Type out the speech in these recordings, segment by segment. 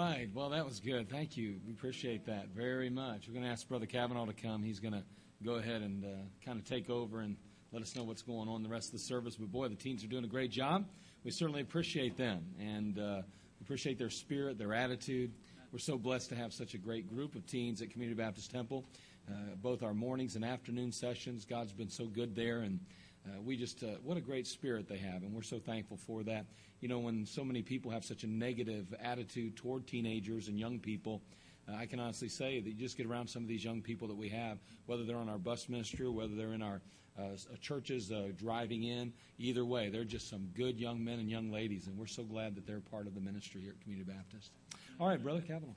right. Well, that was good. Thank you. We appreciate that very much. We're going to ask Brother Kavanaugh to come. He's going to go ahead and uh, kind of take over and let us know what's going on the rest of the service. But boy, the teens are doing a great job. We certainly appreciate them and uh, appreciate their spirit, their attitude. We're so blessed to have such a great group of teens at Community Baptist Temple. Uh, both our mornings and afternoon sessions, God's been so good there, and uh, we just, uh, what a great spirit they have, and we're so thankful for that. You know, when so many people have such a negative attitude toward teenagers and young people, uh, I can honestly say that you just get around some of these young people that we have, whether they're on our bus ministry or whether they're in our uh, uh, churches driving in. Either way, they're just some good young men and young ladies, and we're so glad that they're part of the ministry here at Community Baptist. All right, Brother Kavanaugh.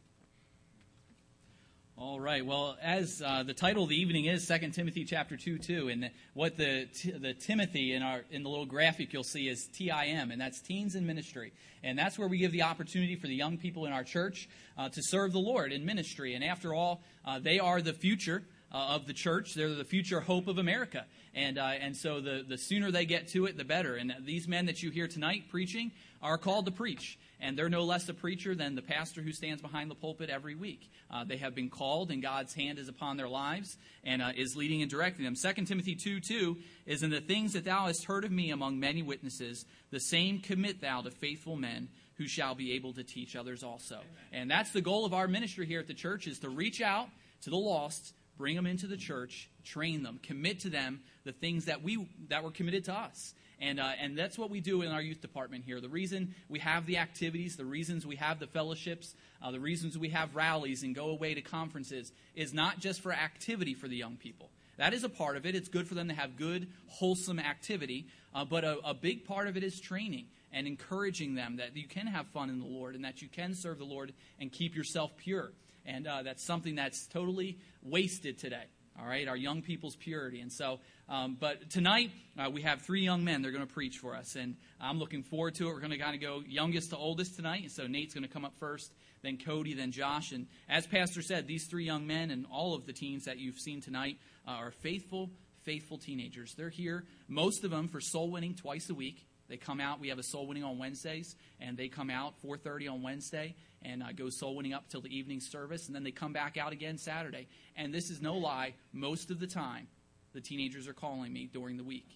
All right. Well, as uh, the title of the evening is Second Timothy chapter two two, and what the t- the Timothy in our in the little graphic you'll see is TIM, and that's Teens in Ministry, and that's where we give the opportunity for the young people in our church uh, to serve the Lord in ministry. And after all, uh, they are the future. uh, of the church. They're the future hope of America. And, uh, and so the, the sooner they get to it, the better. And these men that you hear tonight preaching are called to preach. And they're no less a preacher than the pastor who stands behind the pulpit every week. Uh, they have been called, and God's hand is upon their lives and uh, is leading and directing them. 2 Timothy 2 2 is in the things that thou hast heard of me among many witnesses, the same commit thou to faithful men who shall be able to teach others also. And that's the goal of our ministry here at the church is to reach out to the lost, bring them into the church, train them, commit to them the things that we that were committed to us. And, uh, and that's what we do in our youth department here. The reason we have the activities, the reasons we have the fellowships, uh, the reasons we have rallies and go away to conferences is not just for activity for the young people. That is a part of it. It's good for them to have good, wholesome activity. Uh, but a, a big part of it is training and encouraging them that you can have fun in the Lord and that you can serve the Lord and keep yourself pure. And uh, that's something that's totally wasted today. All right, our young people's purity. And so, um, but tonight uh, we have three young men. They're going to preach for us, and I'm looking forward to it. We're going to kind of go youngest to oldest tonight. And so Nate's going to come up first, then Cody, then Josh. And as Pastor said, these three young men and all of the teens that you've seen tonight uh, are faithful, faithful teenagers. They're here, most of them, for soul winning twice a week. They come out. We have a soul winning on Wednesdays, and they come out 4:30 on Wednesday and uh, go soul winning up till the evening service, and then they come back out again Saturday. And this is no lie. Most of the time, the teenagers are calling me during the week.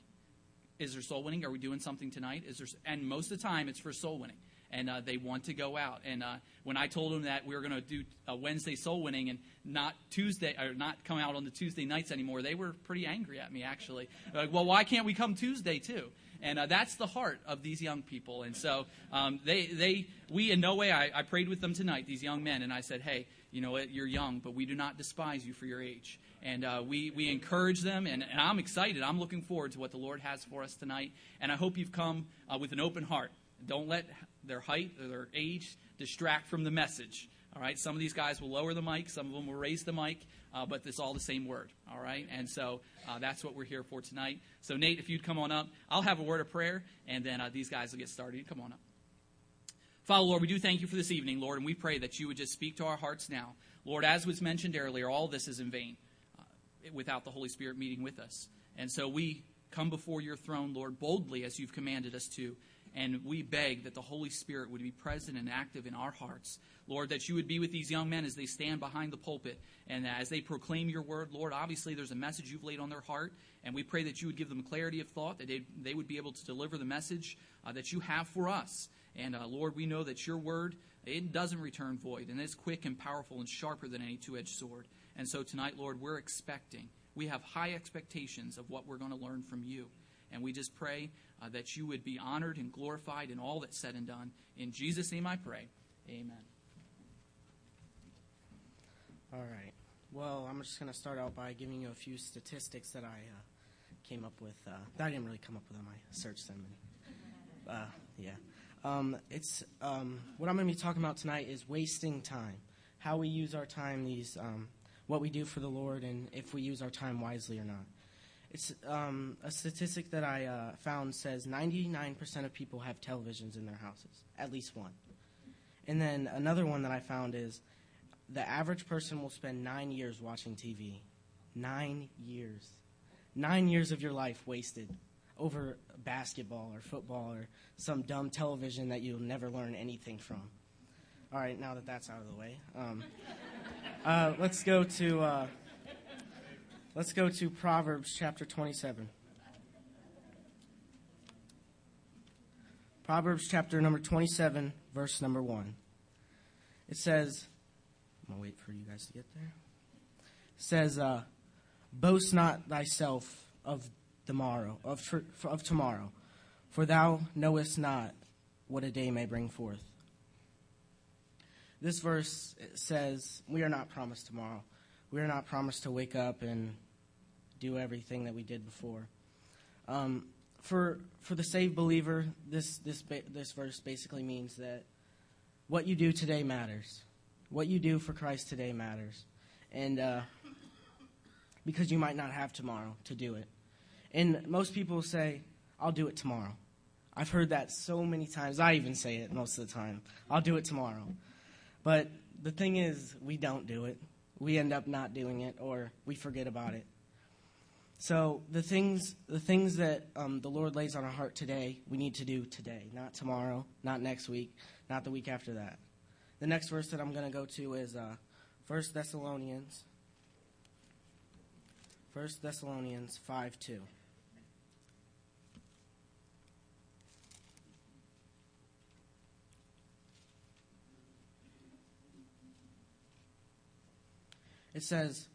Is there soul winning? Are we doing something tonight? Is there? And most of the time, it's for soul winning and uh, they want to go out. And uh, when I told them that we were going to do a Wednesday soul winning and not Tuesday or not come out on the Tuesday nights anymore, they were pretty angry at me actually. Like, well, why can't we come Tuesday too? And uh, that's the heart of these young people. And so um, they, they, we in no way. I, I prayed with them tonight, these young men, and I said, hey, you know what? You're young, but we do not despise you for your age. And uh, we, we encourage them, and, and, I'm excited. I'm looking forward to what the Lord has for us tonight. And I hope you've come uh, with an open heart. Don't let their height or their age distract from the message. All right, some of these guys will lower the mic, some of them will raise the mic, uh, but it's all the same word. All right, and so uh, that's what we're here for tonight. So, Nate, if you'd come on up, I'll have a word of prayer, and then uh, these guys will get started. Come on up. Father, Lord, we do thank you for this evening, Lord, and we pray that you would just speak to our hearts now. Lord, as was mentioned earlier, all this is in vain uh, without the Holy Spirit meeting with us. And so we come before your throne, Lord, boldly as you've commanded us to. And we beg that the Holy Spirit would be present and active in our hearts. Lord, that you would be with these young men as they stand behind the pulpit and as they proclaim your word. Lord, obviously there's a message you've laid on their heart, and we pray that you would give them clarity of thought, that they, would be able to deliver the message uh, that you have for us. And uh, Lord, we know that your word, it doesn't return void, and it's quick and powerful and sharper than any two edged sword. And so tonight, Lord, we're expecting, we have high expectations of what we're going to learn from you. And we just pray uh, that you would be honored and glorified in all that's said and done. In Jesus' name I pray. Amen. All right. Well, I'm just going to start out by giving you a few statistics that I uh, came up with. Uh, I didn't really come up with them. I searched them. And, uh, yeah. Um, it's um, what I'm going to be talking about tonight is wasting time. How we use our time. These um, what we do for the Lord, and if we use our time wisely or not. It's um, a statistic that I uh, found says 99% of people have televisions in their houses, at least one. And then another one that I found is the average person will spend nine years watching TV. Nine years. Nine years of your life wasted over basketball or football or some dumb television that you'll never learn anything from. All right, now that that's out of the way, um, uh, let's go to uh, let's go to Proverbs chapter 27. Proverbs chapter number 27, verse number 1. It says, I'm going to wait for you guys to get there. It says, uh, Boast not thyself of the morrow, of, of tomorrow, for thou knowest not what a day may bring forth. This verse says, We are not promised tomorrow. We are not promised to wake up and do everything that we did before. Um, for for the saved believer, this this this verse basically means that what you do today matters. What you do for Christ today matters, and uh, because you might not have tomorrow to do it. And most people say, "I'll do it tomorrow." I've heard that so many times. I even say it most of the time. I'll do it tomorrow. But the thing is, we don't do it. we end up not doing it or we forget about it. So the things, the things that um, the Lord lays on our heart today, we need to do today, not tomorrow, not next week, not the week after that. The next verse that I'm going to go to is uh, 1 Thessalonians. 1 Thessalonians 5 2. It says,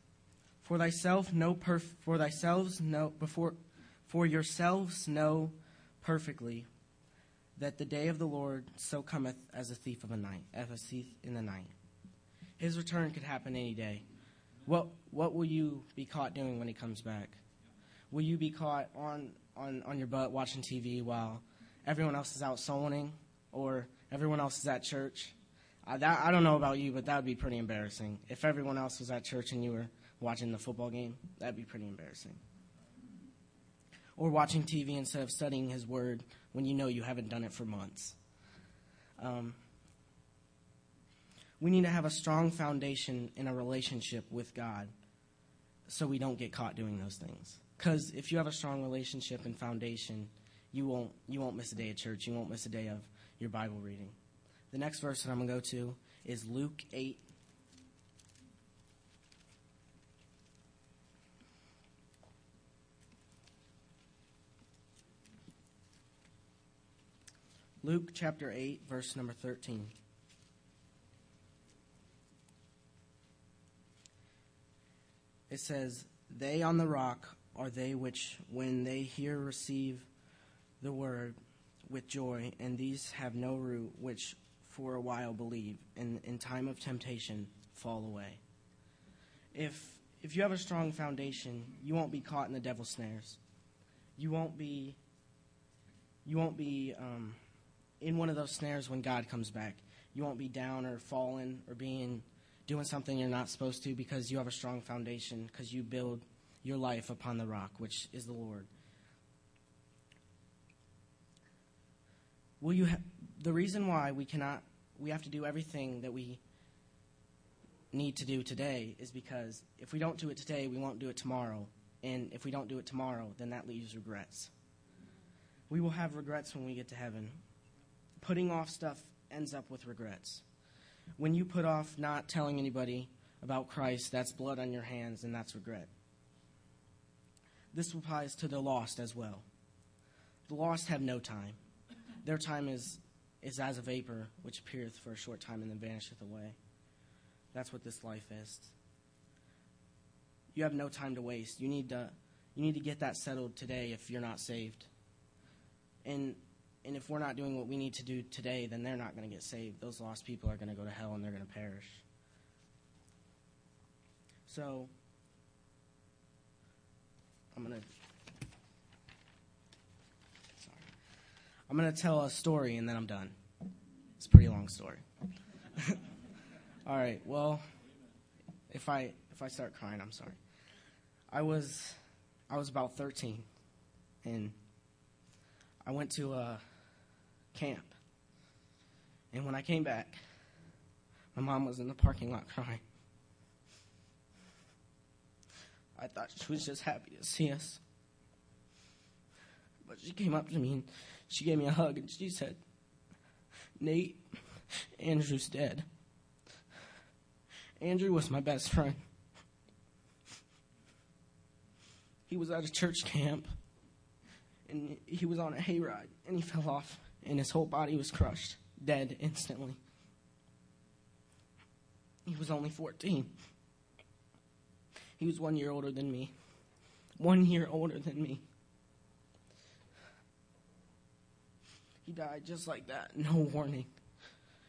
"For thyself know perf- for thyself know before for yourselves know perfectly that the day of the Lord so cometh as a thief of a night, as a thief in the night. His return could happen any day. What what will you be caught doing when he comes back? Will you be caught on on, on your butt watching TV while everyone else is out sowing or everyone else is at church? Uh, that, I don't know about you, but that would be pretty embarrassing. If everyone else was at church and you were watching the football game, that'd be pretty embarrassing. Or watching TV instead of studying His Word when you know you haven't done it for months. Um, we need to have a strong foundation in a relationship with God so we don't get caught doing those things. Because if you have a strong relationship and foundation, you won't, you won't miss a day of church. You won't miss a day of your Bible reading. The next verse that I'm going to go to is Luke 8. Luke chapter 8, verse number 13. It says, They on the rock are they which, when they hear, receive the word with joy, and these have no root, which for a while believe, and in time of temptation fall away. If if you have a strong foundation, you won't be caught in the devil's snares. You won't be you won't be um, in one of those snares when God comes back. You won't be down or fallen or being doing something you're not supposed to because you have a strong foundation because you build your life upon the rock, which is the Lord. Will you ha- the reason why we cannot we have to do everything that we need to do today is because if we don't do it today, we won't do it tomorrow. And if we don't do it tomorrow, then that leaves regrets. We will have regrets when we get to heaven. Putting off stuff ends up with regrets. When you put off not telling anybody about Christ, that's blood on your hands and that's regret. This applies to the lost as well. The lost have no time. Their time is, is as a vapor which appeareth for a short time and then vanisheth away. That's what this life is. You have no time to waste. You need to you need to get that settled today if you're not saved. And and if we're not doing what we need to do today, then they're not going to get saved. Those lost people are going to go to hell and they're going to perish. So I'm going to Sorry. I'm going to tell a story and then I'm done. It's a pretty long story. All right. Well, if I if I start crying, I'm sorry. I was I was about 13, and I went to a camp. And when I came back, my mom was in the parking lot crying. I thought she was just happy to see us. But she came up to me and she gave me a hug and she said, Nate, Andrew's dead. Andrew was my best friend. He was at a church camp and he was on a hayride and he fell off and his whole body was crushed, dead instantly. He was only 14. He was one year older than me. One year older than me. He died just like that, no warning.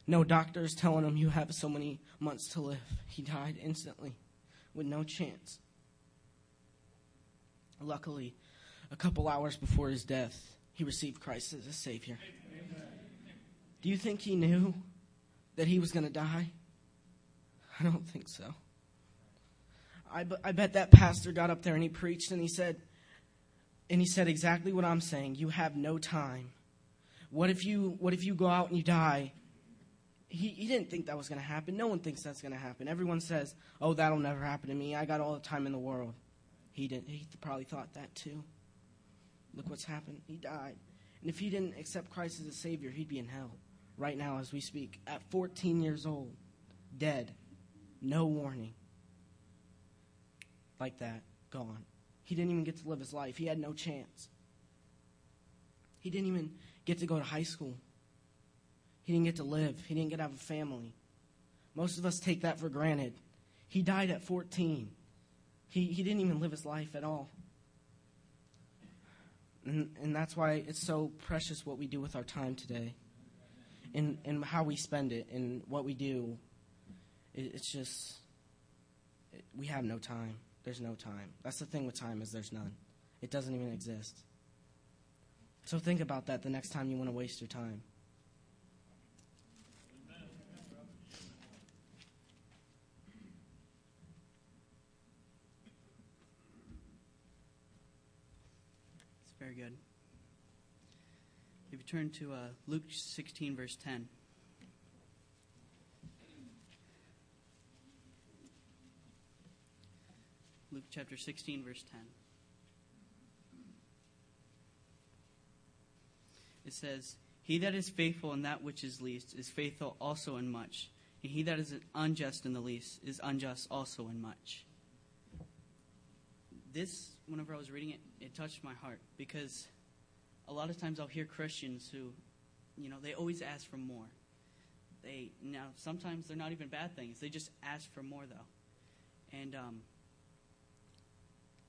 No doctors telling him you have so many months to live. He died instantly with no chance. Luckily, a couple hours before his death, he received Christ as a Savior. Do you think he knew that he was going to die? I don't think so. I, I bet that pastor got up there and he preached and he said, and he said exactly what I'm saying. You have no time. What if you, what if you go out and you die he, he didn't think that was going to happen. No one thinks that's going to happen. Everyone says, oh, that'll never happen to me. I got all the time in the world. He didn't. He probably thought that too. Look what's happened. He died. And if he didn't accept Christ as a Savior, he'd be in hell right now as we speak. At 14 years old, dead, no warning. Like that, gone. He didn't even get to live his life. He had no chance. He didn't even get to go to high school. He didn't get to live. He didn't get to have a family. Most of us take that for granted. He died at 14. He, he didn't even live his life at all. And, and that's why it's so precious what we do with our time today and, and how we spend it and what we do. It, it's just, it, we have no time. There's no time. That's the thing with time is there's none. It doesn't even exist. So think about that the next time you want to waste your time. It's very good. If you turn to uh, Luke 16, verse 10. Luke chapter 16, verse 10. It says, He that is faithful in that which is least is faithful also in much, and he that is unjust in the least is unjust also in much. This, whenever I was reading it, it touched my heart because a lot of times I'll hear Christians who, you know, they always ask for more. They now sometimes they're not even bad things. They just ask for more though, and um,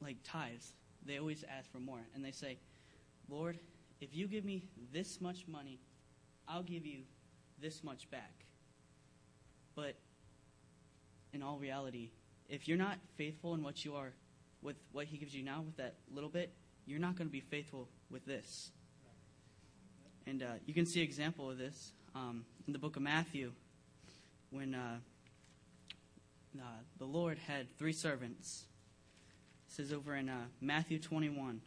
like tithes, they always ask for more, and they say, "Lord, if you give me this much money, I'll give you this much back." But in all reality, if you're not faithful in what you are, with what He gives you now, with that little bit, you're not going to be faithful with this. And uh, you can see an example of this um, in the book of Matthew when uh, uh, the Lord had three servants. It says over in uh, Matthew 21.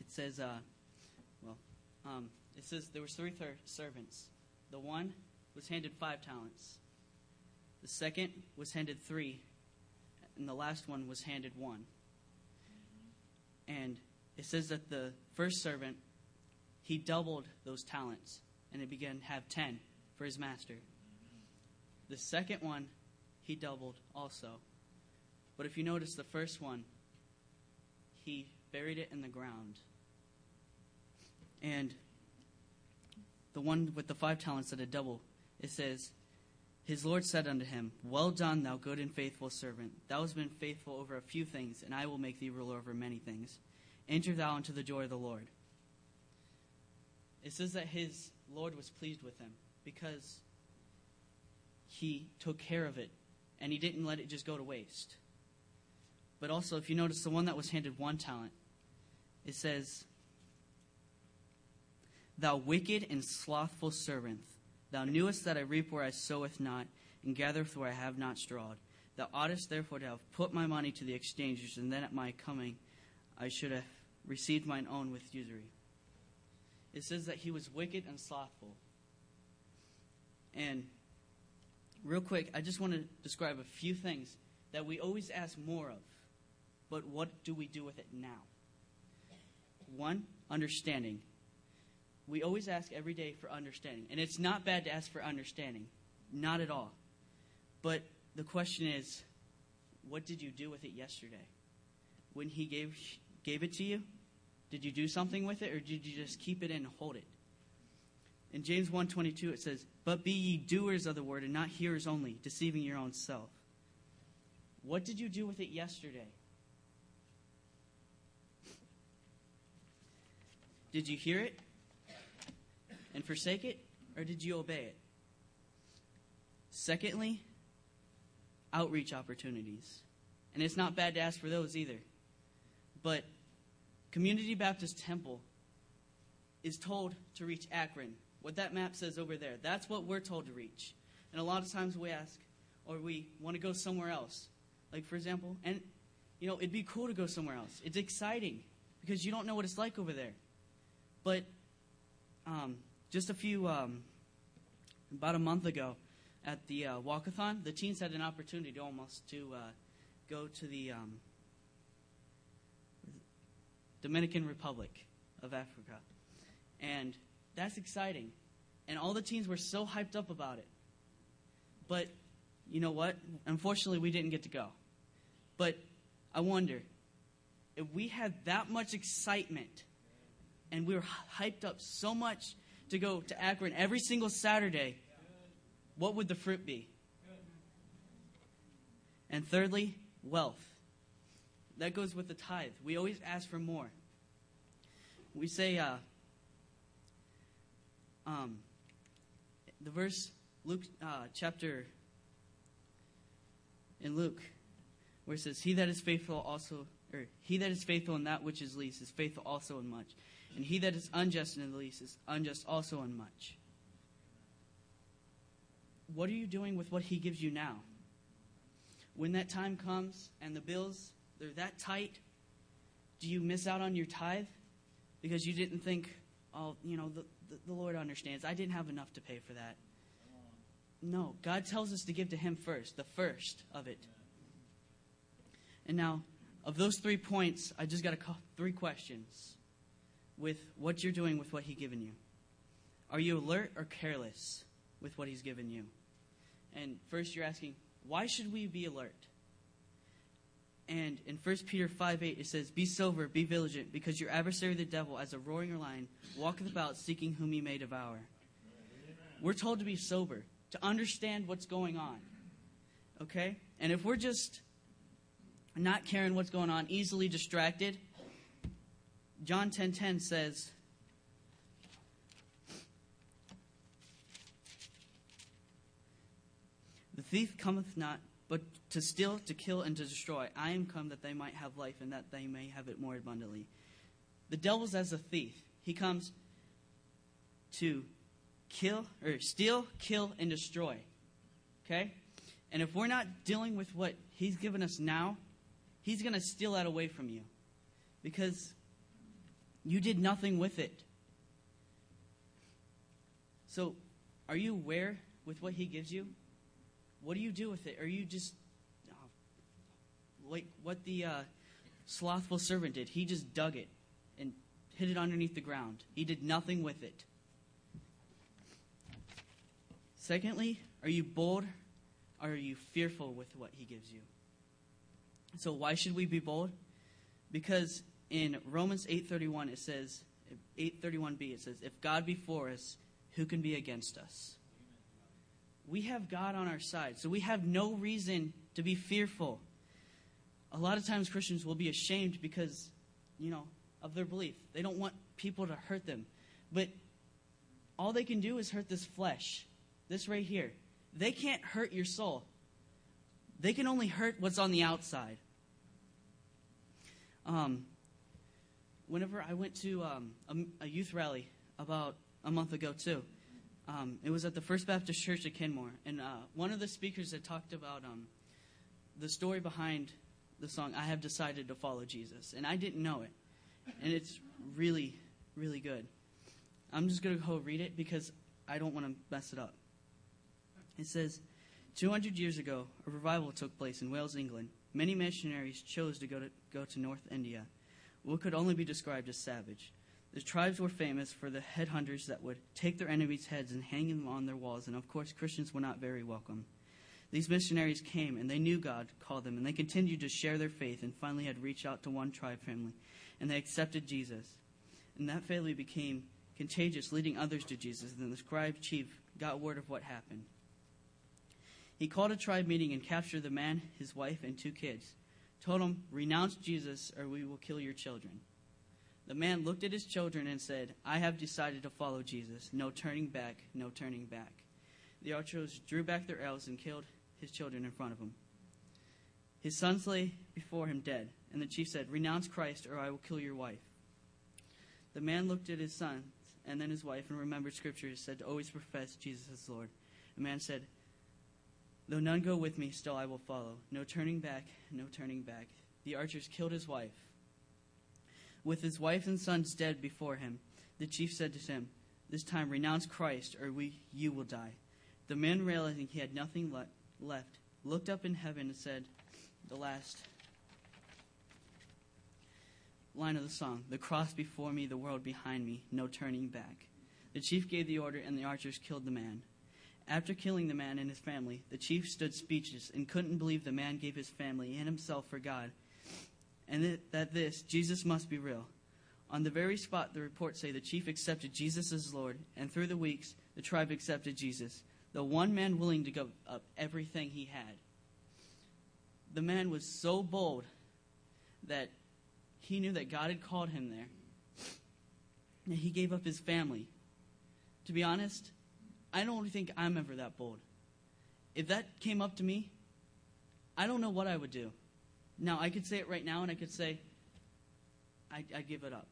It says, uh, well, um, it says there was three thir- servants. The one was handed five talents. The second was handed three, and the last one was handed one. And it says that the first servant, he doubled those talents, and he began to have ten for his master. The second one, he doubled also. But if you notice the first one, he buried it in the ground. And the one with the five talents that had doubled, it says, His Lord said unto him, Well done, thou good and faithful servant. Thou hast been faithful over a few things, and I will make thee ruler over many things. Enter thou into the joy of the Lord. It says that his Lord was pleased with him because he took care of it and he didn't let it just go to waste. But also, if you notice the one that was handed one talent, it says, Thou wicked and slothful servant, thou knewest that I reap where I soweth not, and gathereth where I have not strawed. Thou oughtest therefore to have put my money to the exchangers, and then at my coming I should have received mine own with usury. It says that he was wicked and slothful. And real quick, I just want to describe a few things that we always ask more of, but what do we do with it now? One, understanding. We always ask every day for understanding. And it's not bad to ask for understanding, not at all. But the question is, what did you do with it yesterday? When he gave, gave it to you, did you do something with it or did you just keep it and hold it? In James 1:22 it says, "But be ye doers of the word and not hearers only, deceiving your own self." What did you do with it yesterday? Did you hear it and forsake it, or did you obey it? Secondly, outreach opportunities. And it's not bad to ask for those either. But Community Baptist Temple is told to reach Akron. What that map says over there, that's what we're told to reach. And a lot of times we ask, or we want to go somewhere else. Like, for example, and you know, it'd be cool to go somewhere else. It's exciting because you don't know what it's like over there. But um, just a few, um, about a month ago, at the uh, walkathon, the teens had an opportunity to almost to uh, go to the um, Dominican Republic of Africa, and that's exciting. And all the teens were so hyped up about it. But you know what? Unfortunately, we didn't get to go. But I wonder if we had that much excitement and we were hyped up so much to go to Akron every single Saturday, what would the fruit be? And thirdly, wealth. That goes with the tithe. We always ask for more. We say, uh, um, the verse, Luke uh, chapter, in Luke, where it says, He that is faithful also, or he that is faithful in that which is least is faithful also in much. And he that is unjust in the least is unjust also in much. What are you doing with what he gives you now? When that time comes and the bills, they're that tight, do you miss out on your tithe? Because you didn't think, oh, you know, the, the, the Lord understands. I didn't have enough to pay for that. No, God tells us to give to Him first, the first of it. And now, of those three points, I just got a three questions with what you're doing with what He's given you. Are you alert or careless with what He's given you? And first, you're asking, why should we be alert? And in 1 Peter 5 8, it says, Be sober, be vigilant, because your adversary, the devil, as a roaring lion, walketh about seeking whom he may devour. We're told to be sober, to understand what's going on. Okay? And if we're just not caring what's going on, easily distracted, John 10:10 10, 10 says, The thief cometh not but to steal, to kill, and to destroy. I am come that they might have life and that they may have it more abundantly. The devil's as a thief. He comes to kill, or steal, kill, and destroy. Okay? And if we're not dealing with what he's given us now, he's going to steal that away from you. Because you did nothing with it. So, are you aware with what he gives you? What do you do with it? Are you just uh, like what the uh, slothful servant did? He just dug it and hid it underneath the ground. He did nothing with it. Secondly, are you bold are you fearful with what he gives you? So why should we be bold? Because in Romans 8:31 it says 831b it says if God be for us, who can be against us? we have God on our side. So we have no reason to be fearful. A lot of times Christians will be ashamed because, you know, of their belief. They don't want people to hurt them. But all they can do is hurt this flesh, this right here. They can't hurt your soul. They can only hurt what's on the outside. Um, whenever I went to um, a, a youth rally about a month ago, too, um, it was at the First Baptist Church at Kenmore, and uh, one of the speakers had talked about um, the story behind the song "I Have Decided to Follow Jesus," and I didn't know it, and it's really, really good. I'm just gonna go read it because I don't want to mess it up. It says, 200 years ago, a revival took place in Wales, England. Many missionaries chose to go to go to North India, what could only be described as savage. The tribes were famous for the headhunters that would take their enemies' heads and hang them on their walls, and of course, Christians were not very welcome. These missionaries came, and they knew God called them, and they continued to share their faith, and finally had reached out to one tribe family, and they accepted Jesus. And that family became contagious, leading others to Jesus. And then the scribe chief got word of what happened. He called a tribe meeting and captured the man, his wife, and two kids. Told them, Renounce Jesus, or we will kill your children. The man looked at his children and said, I have decided to follow Jesus. No turning back, no turning back. The archers drew back their arrows and killed his children in front of him. His sons lay before him dead, and the chief said, Renounce Christ, or I will kill your wife. The man looked at his sons and then his wife and remembered Scripture said always profess Jesus as Lord. The man said, Though none go with me, still I will follow. No turning back, no turning back. the archers killed his wife. With his wife and sons dead before him, the chief said to him, This time renounce Christ, or we, you will die. The man, realizing he had nothing le- left, looked up in heaven and said, The last line of the song The cross before me, the world behind me, no turning back. The chief gave the order, and the archers killed the man. After killing the man and his family, the chief stood speechless and couldn't believe the man gave his family and himself for God, and that, that this, Jesus, must be real. On the very spot, the reports say the chief accepted Jesus as Lord, and through the weeks, the tribe accepted Jesus, the one man willing to give up everything he had. The man was so bold that he knew that God had called him there, and he gave up his family. To be honest, I don't think I'm ever that bold. If that came up to me, I don't know what I would do. Now, I could say it right now, and I could say, I, I give it up.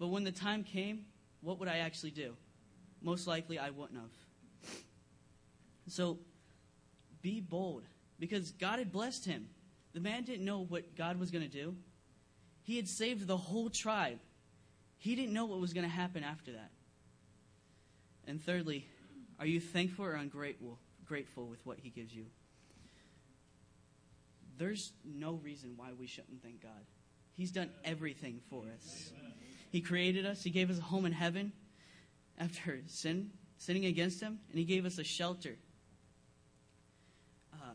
But when the time came, what would I actually do? Most likely, I wouldn't have. So, be bold, because God had blessed him. The man didn't know what God was going to do. He had saved the whole tribe. He didn't know what was going to happen after that. And thirdly, are you thankful or ungrateful grateful with what he gives you? There's no reason why we shouldn't thank God. He's done everything for us. He created us, he gave us a home in heaven after sin, sinning against him, and he gave us a shelter. Uh,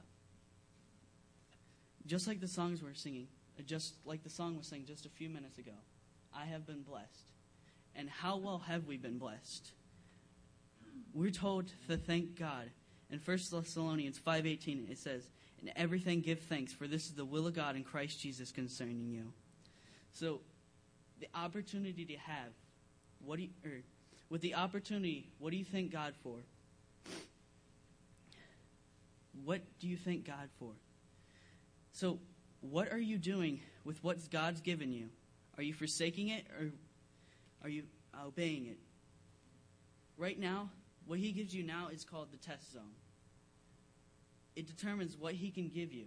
just like the songs we're singing, uh, just like the song was singing just a few minutes ago, I have been blessed. And how well have we been blessed? We're told to thank God. In 1 Thessalonians 5:18 it says, "In everything give thanks, for this is the will of God in Christ Jesus concerning you." So, the opportunity to have what do you, or with the opportunity, what do you thank God for? What do you thank God for? So, what are you doing with what God's given you? Are you forsaking it or are you obeying it? Right now, what He gives you now is called the test zone. It determines what He can give you.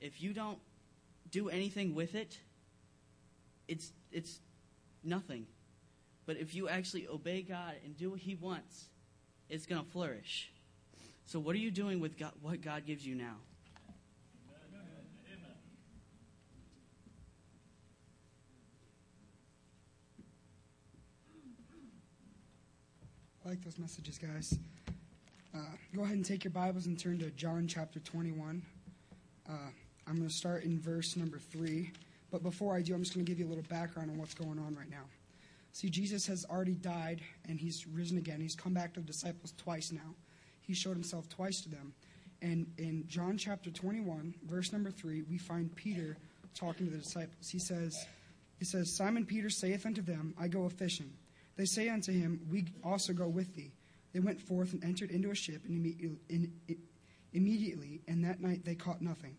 If you don't do anything with it, it's, it's nothing. But if you actually obey God and do what He wants, it's going to flourish. So, what are you doing with God, what God gives you now? Like those messages, guys. Uh, go ahead and take your Bibles and turn to John chapter 21. Uh, I'm going to start in verse number 3. But before I do, I'm just going to give you a little background on what's going on right now. See, Jesus has already died and he's risen again. He's come back to the disciples twice now. He showed himself twice to them. And in John chapter 21, verse number 3, we find Peter talking to the disciples. He says, he says, Simon Peter saith unto them, I go a fishing. They say unto him, We also go with thee. They went forth and entered into a ship, and immediately, and that night they caught nothing.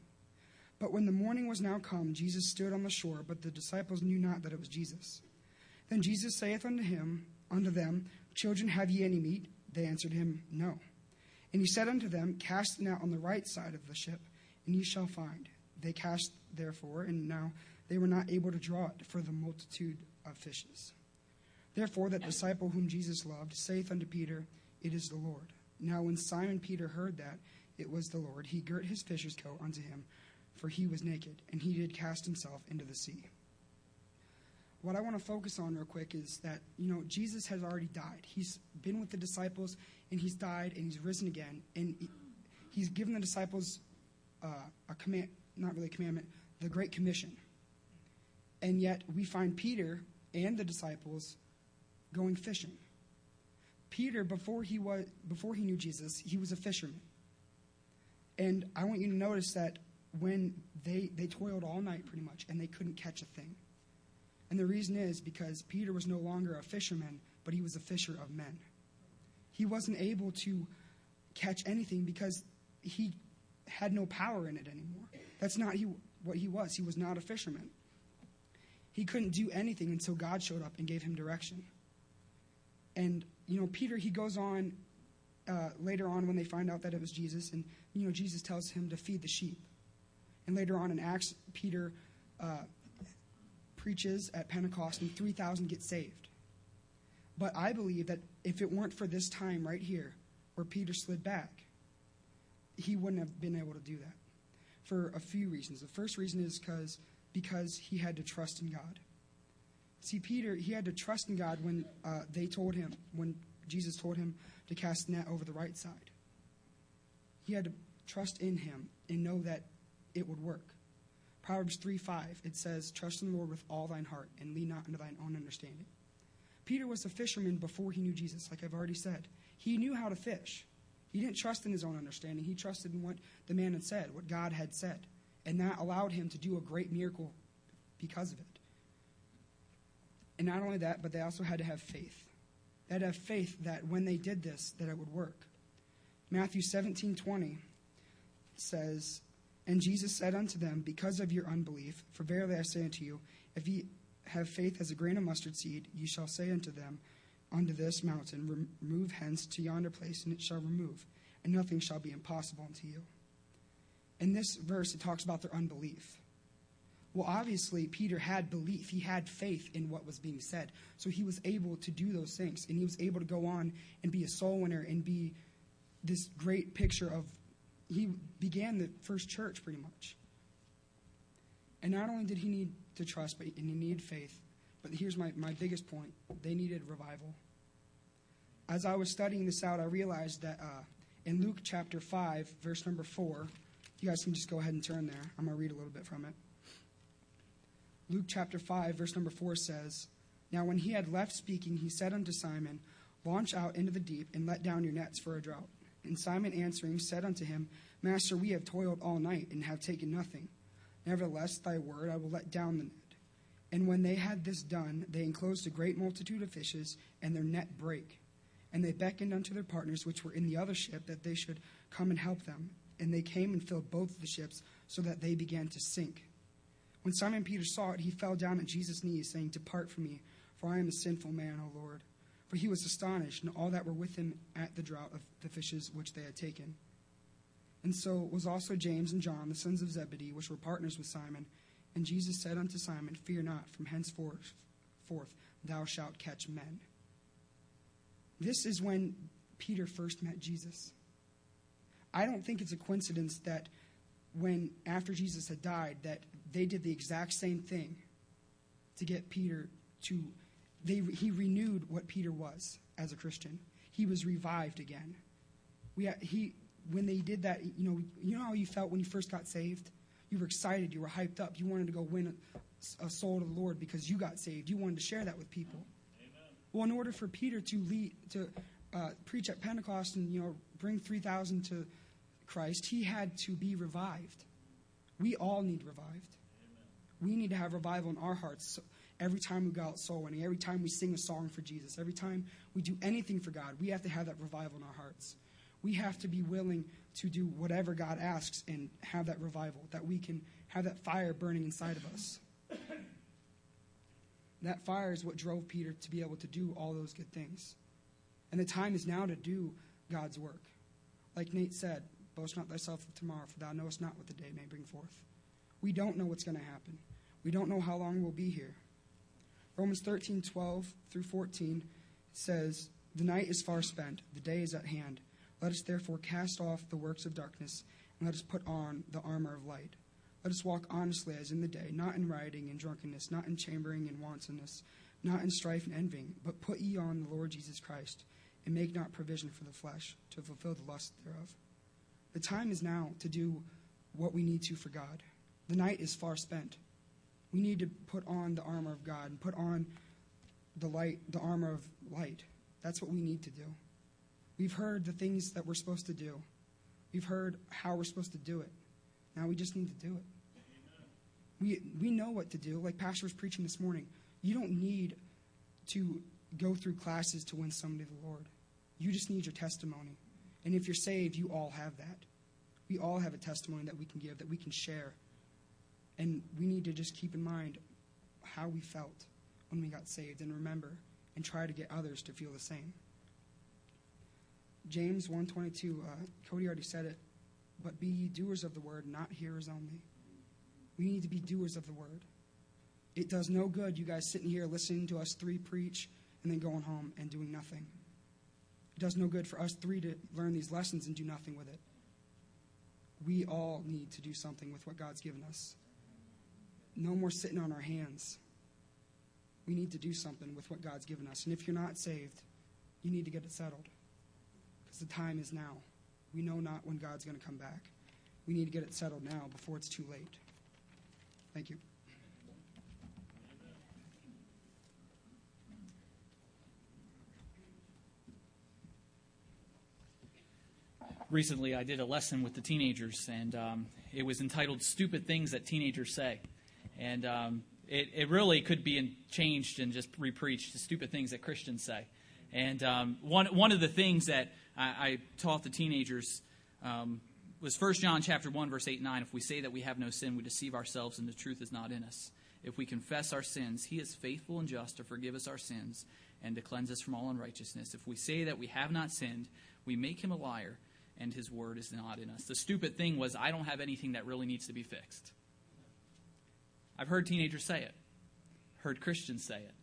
But when the morning was now come, Jesus stood on the shore, but the disciples knew not that it was Jesus. Then Jesus saith unto him, unto them, Children, have ye any meat? They answered him, No. And he said unto them, Cast the net on the right side of the ship, and ye shall find. They cast therefore, and now they were not able to draw it for the multitude of fishes. Therefore, that disciple whom Jesus loved saith unto Peter, It is the Lord. Now, when Simon Peter heard that it was the Lord, he girt his fisher's coat unto him, for he was naked, and he did cast himself into the sea. What I want to focus on real quick is that, you know, Jesus has already died. He's been with the disciples, and he's died, and he's risen again. And he's given the disciples uh, a command, not really a commandment, the Great Commission. And yet, we find Peter and the disciples going fishing. Peter, before he was before he knew Jesus, he was a fisherman. And I want you to notice that when they they toiled all night pretty much and they couldn't catch a thing. And the reason is because Peter was no longer a fisherman, but he was a fisher of men. He wasn't able to catch anything because he had no power in it anymore. That's not he, what he was. He was not a fisherman. He couldn't do anything until God showed up and gave him direction. And, you know, Peter, he goes on uh, later on when they find out that it was Jesus, and, you know, Jesus tells him to feed the sheep. And later on in Acts, Peter uh, preaches at Pentecost and 3,000 get saved. But I believe that if it weren't for this time right here where Peter slid back, he wouldn't have been able to do that for a few reasons. The first reason is because because he had to trust in God. See, Peter, he had to trust in God when uh, they told him, when Jesus told him to cast net over the right side. He had to trust in him and know that it would work. Proverbs 3 5, it says, Trust in the Lord with all thine heart and lean not unto thine own understanding. Peter was a fisherman before he knew Jesus, like I've already said. He knew how to fish. He didn't trust in his own understanding. He trusted in what the man had said, what God had said. And that allowed him to do a great miracle because of it. And not only that, but they also had to have faith. They had to have faith that when they did this, that it would work. Matthew 17 20 says, And Jesus said unto them, Because of your unbelief, for verily I say unto you, if ye have faith as a grain of mustard seed, ye shall say unto them, Unto this mountain, remove hence to yonder place, and it shall remove, and nothing shall be impossible unto you. In this verse, it talks about their unbelief. Well, obviously, Peter had belief. He had faith in what was being said. So he was able to do those things. And he was able to go on and be a soul winner and be this great picture of. He began the first church pretty much. And not only did he need to trust, but and he needed faith. But here's my, my biggest point they needed revival. As I was studying this out, I realized that uh, in Luke chapter 5, verse number 4, you guys can just go ahead and turn there. I'm going to read a little bit from it. Luke chapter 5, verse number 4 says, Now when he had left speaking, he said unto Simon, Launch out into the deep and let down your nets for a drought. And Simon answering said unto him, Master, we have toiled all night and have taken nothing. Nevertheless, thy word I will let down the net. And when they had this done, they enclosed a great multitude of fishes, and their net brake. And they beckoned unto their partners which were in the other ship that they should come and help them. And they came and filled both the ships, so that they began to sink. When Simon Peter saw it, he fell down at Jesus' knees, saying, Depart from me, for I am a sinful man, O Lord. For he was astonished, and all that were with him at the draught of the fishes which they had taken. And so was also James and John, the sons of Zebedee, which were partners with Simon. And Jesus said unto Simon, Fear not, from henceforth forth, thou shalt catch men. This is when Peter first met Jesus. I don't think it's a coincidence that when after Jesus had died that they did the exact same thing to get Peter to they he renewed what Peter was as a Christian. He was revived again. We he when they did that, you know, you know how you felt when you first got saved? You were excited, you were hyped up, you wanted to go win a, a soul to the Lord because you got saved. You wanted to share that with people. Amen. Well, in order for Peter to lead to uh, preach at Pentecost and you know bring three thousand to Christ, he had to be revived. We all need revived. We need to have revival in our hearts every time we go out soul winning, every time we sing a song for Jesus, every time we do anything for God. We have to have that revival in our hearts. We have to be willing to do whatever God asks and have that revival, that we can have that fire burning inside of us. That fire is what drove Peter to be able to do all those good things. And the time is now to do God's work. Like Nate said, boast not thyself of tomorrow, for thou knowest not what the day may bring forth. We don't know what's going to happen. We don't know how long we'll be here. Romans 13, 12 through 14 says, The night is far spent, the day is at hand. Let us therefore cast off the works of darkness, and let us put on the armor of light. Let us walk honestly as in the day, not in rioting and drunkenness, not in chambering and wantonness, not in strife and envying, but put ye on the Lord Jesus Christ, and make not provision for the flesh to fulfill the lust thereof. The time is now to do what we need to for God. The night is far spent. We need to put on the armor of God and put on the light, the armor of light. That's what we need to do. We've heard the things that we're supposed to do. We've heard how we're supposed to do it. Now we just need to do it. We, we know what to do. Like Pastor was preaching this morning, you don't need to go through classes to win somebody to the Lord. You just need your testimony. And if you're saved, you all have that. We all have a testimony that we can give, that we can share. And we need to just keep in mind how we felt when we got saved and remember and try to get others to feel the same. James 1:22, uh, Cody already said it, but be ye doers of the word, not hearers only. We need to be doers of the word. It does no good you guys sitting here listening to us three preach and then going home and doing nothing. It does no good for us three to learn these lessons and do nothing with it. We all need to do something with what God's given us. No more sitting on our hands. We need to do something with what God's given us. And if you're not saved, you need to get it settled. Because the time is now. We know not when God's going to come back. We need to get it settled now before it's too late. Thank you. recently I did a lesson with the teenagers, and um, it was entitled "Stupid Things That Teenagers Say," and um, it, it really could be in, changed and just repreached to stupid things that Christians say. And um, one one of the things that I, I taught the teenagers um, was 1 John chapter one verse eight and nine. If we say that we have no sin, we deceive ourselves, and the truth is not in us. If we confess our sins, He is faithful and just to forgive us our sins and to cleanse us from all unrighteousness. If we say that we have not sinned, we make Him a liar and his word is not in us. The stupid thing was, I don't have anything that really needs to be fixed. I've heard teenagers say it, heard Christians say it.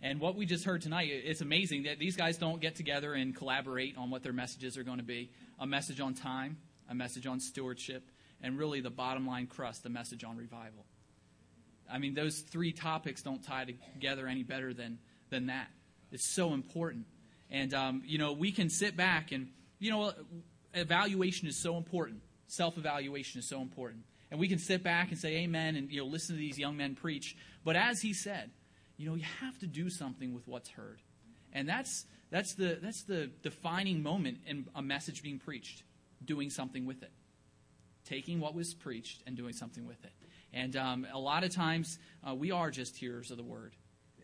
And what we just heard tonight, it's amazing that these guys don't get together and collaborate on what their messages are going to be a message on time, a message on stewardship, and really the bottom line crust, a message on revival. I mean, those three topics don't tie together any better than, than that. It's so important. And, um, you know, we can sit back and, you know, evaluation is so important. Self evaluation is so important. And we can sit back and say amen and you know listen to these young men preach. But as he said, you know, you have to do something with what's heard. And that's that's the that's the defining moment in a message being preached, doing something with it. Taking what was preached and doing something with it. And um, a lot of times uh, we are just hearers of the word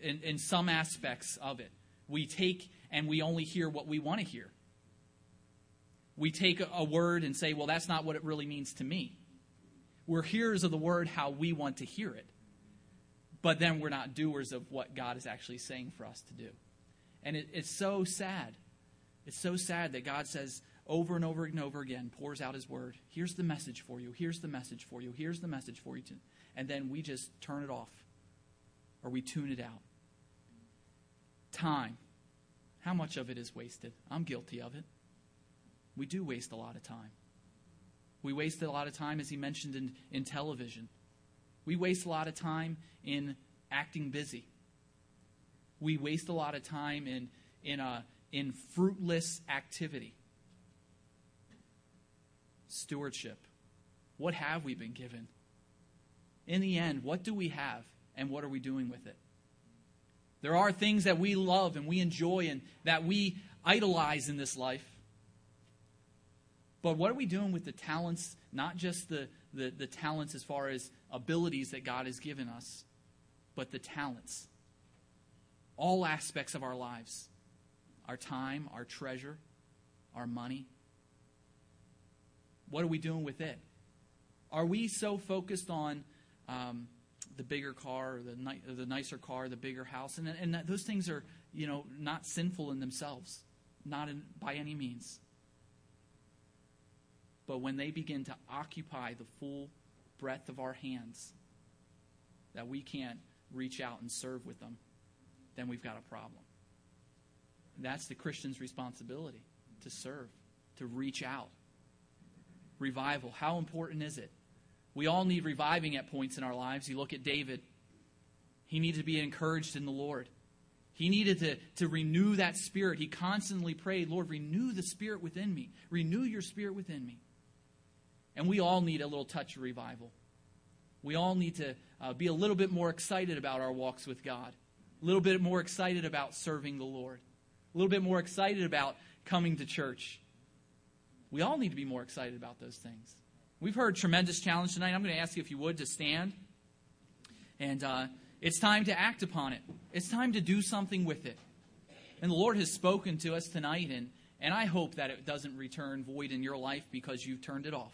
in, in some aspects of it. We take and we only hear what we want to hear we take a word and say, well, that's not what it really means to me. We're hearers of the word how we want to hear it. But then we're not doers of what God is actually saying for us to do. And it, it's so sad. It's so sad that God says over and over and over again, pours out his word. Here's the message for you. Here's the message for you. Here's the message for you. And then we just turn it off or we tune it out. Time. How much of it is wasted? I'm guilty of it we do waste a lot of time. We waste a lot of time, as he mentioned, in, in television. We waste a lot of time in acting busy. We waste a lot of time in, in, a, in fruitless activity. Stewardship. What have we been given? In the end, what do we have and what are we doing with it? There are things that we love and we enjoy and that we idolize in this life. But what are we doing with the talents, not just the, the, the, talents as far as abilities that God has given us, but the talents? All aspects of our lives our time, our treasure, our money. What are we doing with it? Are we so focused on um, the bigger car, or the, ni- the nicer car, the bigger house? And, and those things are, you know, not sinful in themselves, not in, by any means. But when they begin to occupy the full breadth of our hands, that we can't reach out and serve with them, then we've got a problem. That's the Christian's responsibility to serve, to reach out. Revival, how important is it? We all need reviving at points in our lives. You look at David, he needed to be encouraged in the Lord. He needed to, to renew that spirit. He constantly prayed, Lord, renew the spirit within me. Renew your spirit within me. And we all need a little touch of revival. We all need to uh, be a little bit more excited about our walks with God, a little bit more excited about serving the Lord, a little bit more excited about coming to church. We all need to be more excited about those things. We've heard tremendous challenge tonight. I'm going to ask you if you would to stand. And uh, it's time to act upon it. It's time to do something with it. And the Lord has spoken to us tonight, and, and I hope that it doesn't return void in your life because you've turned it off.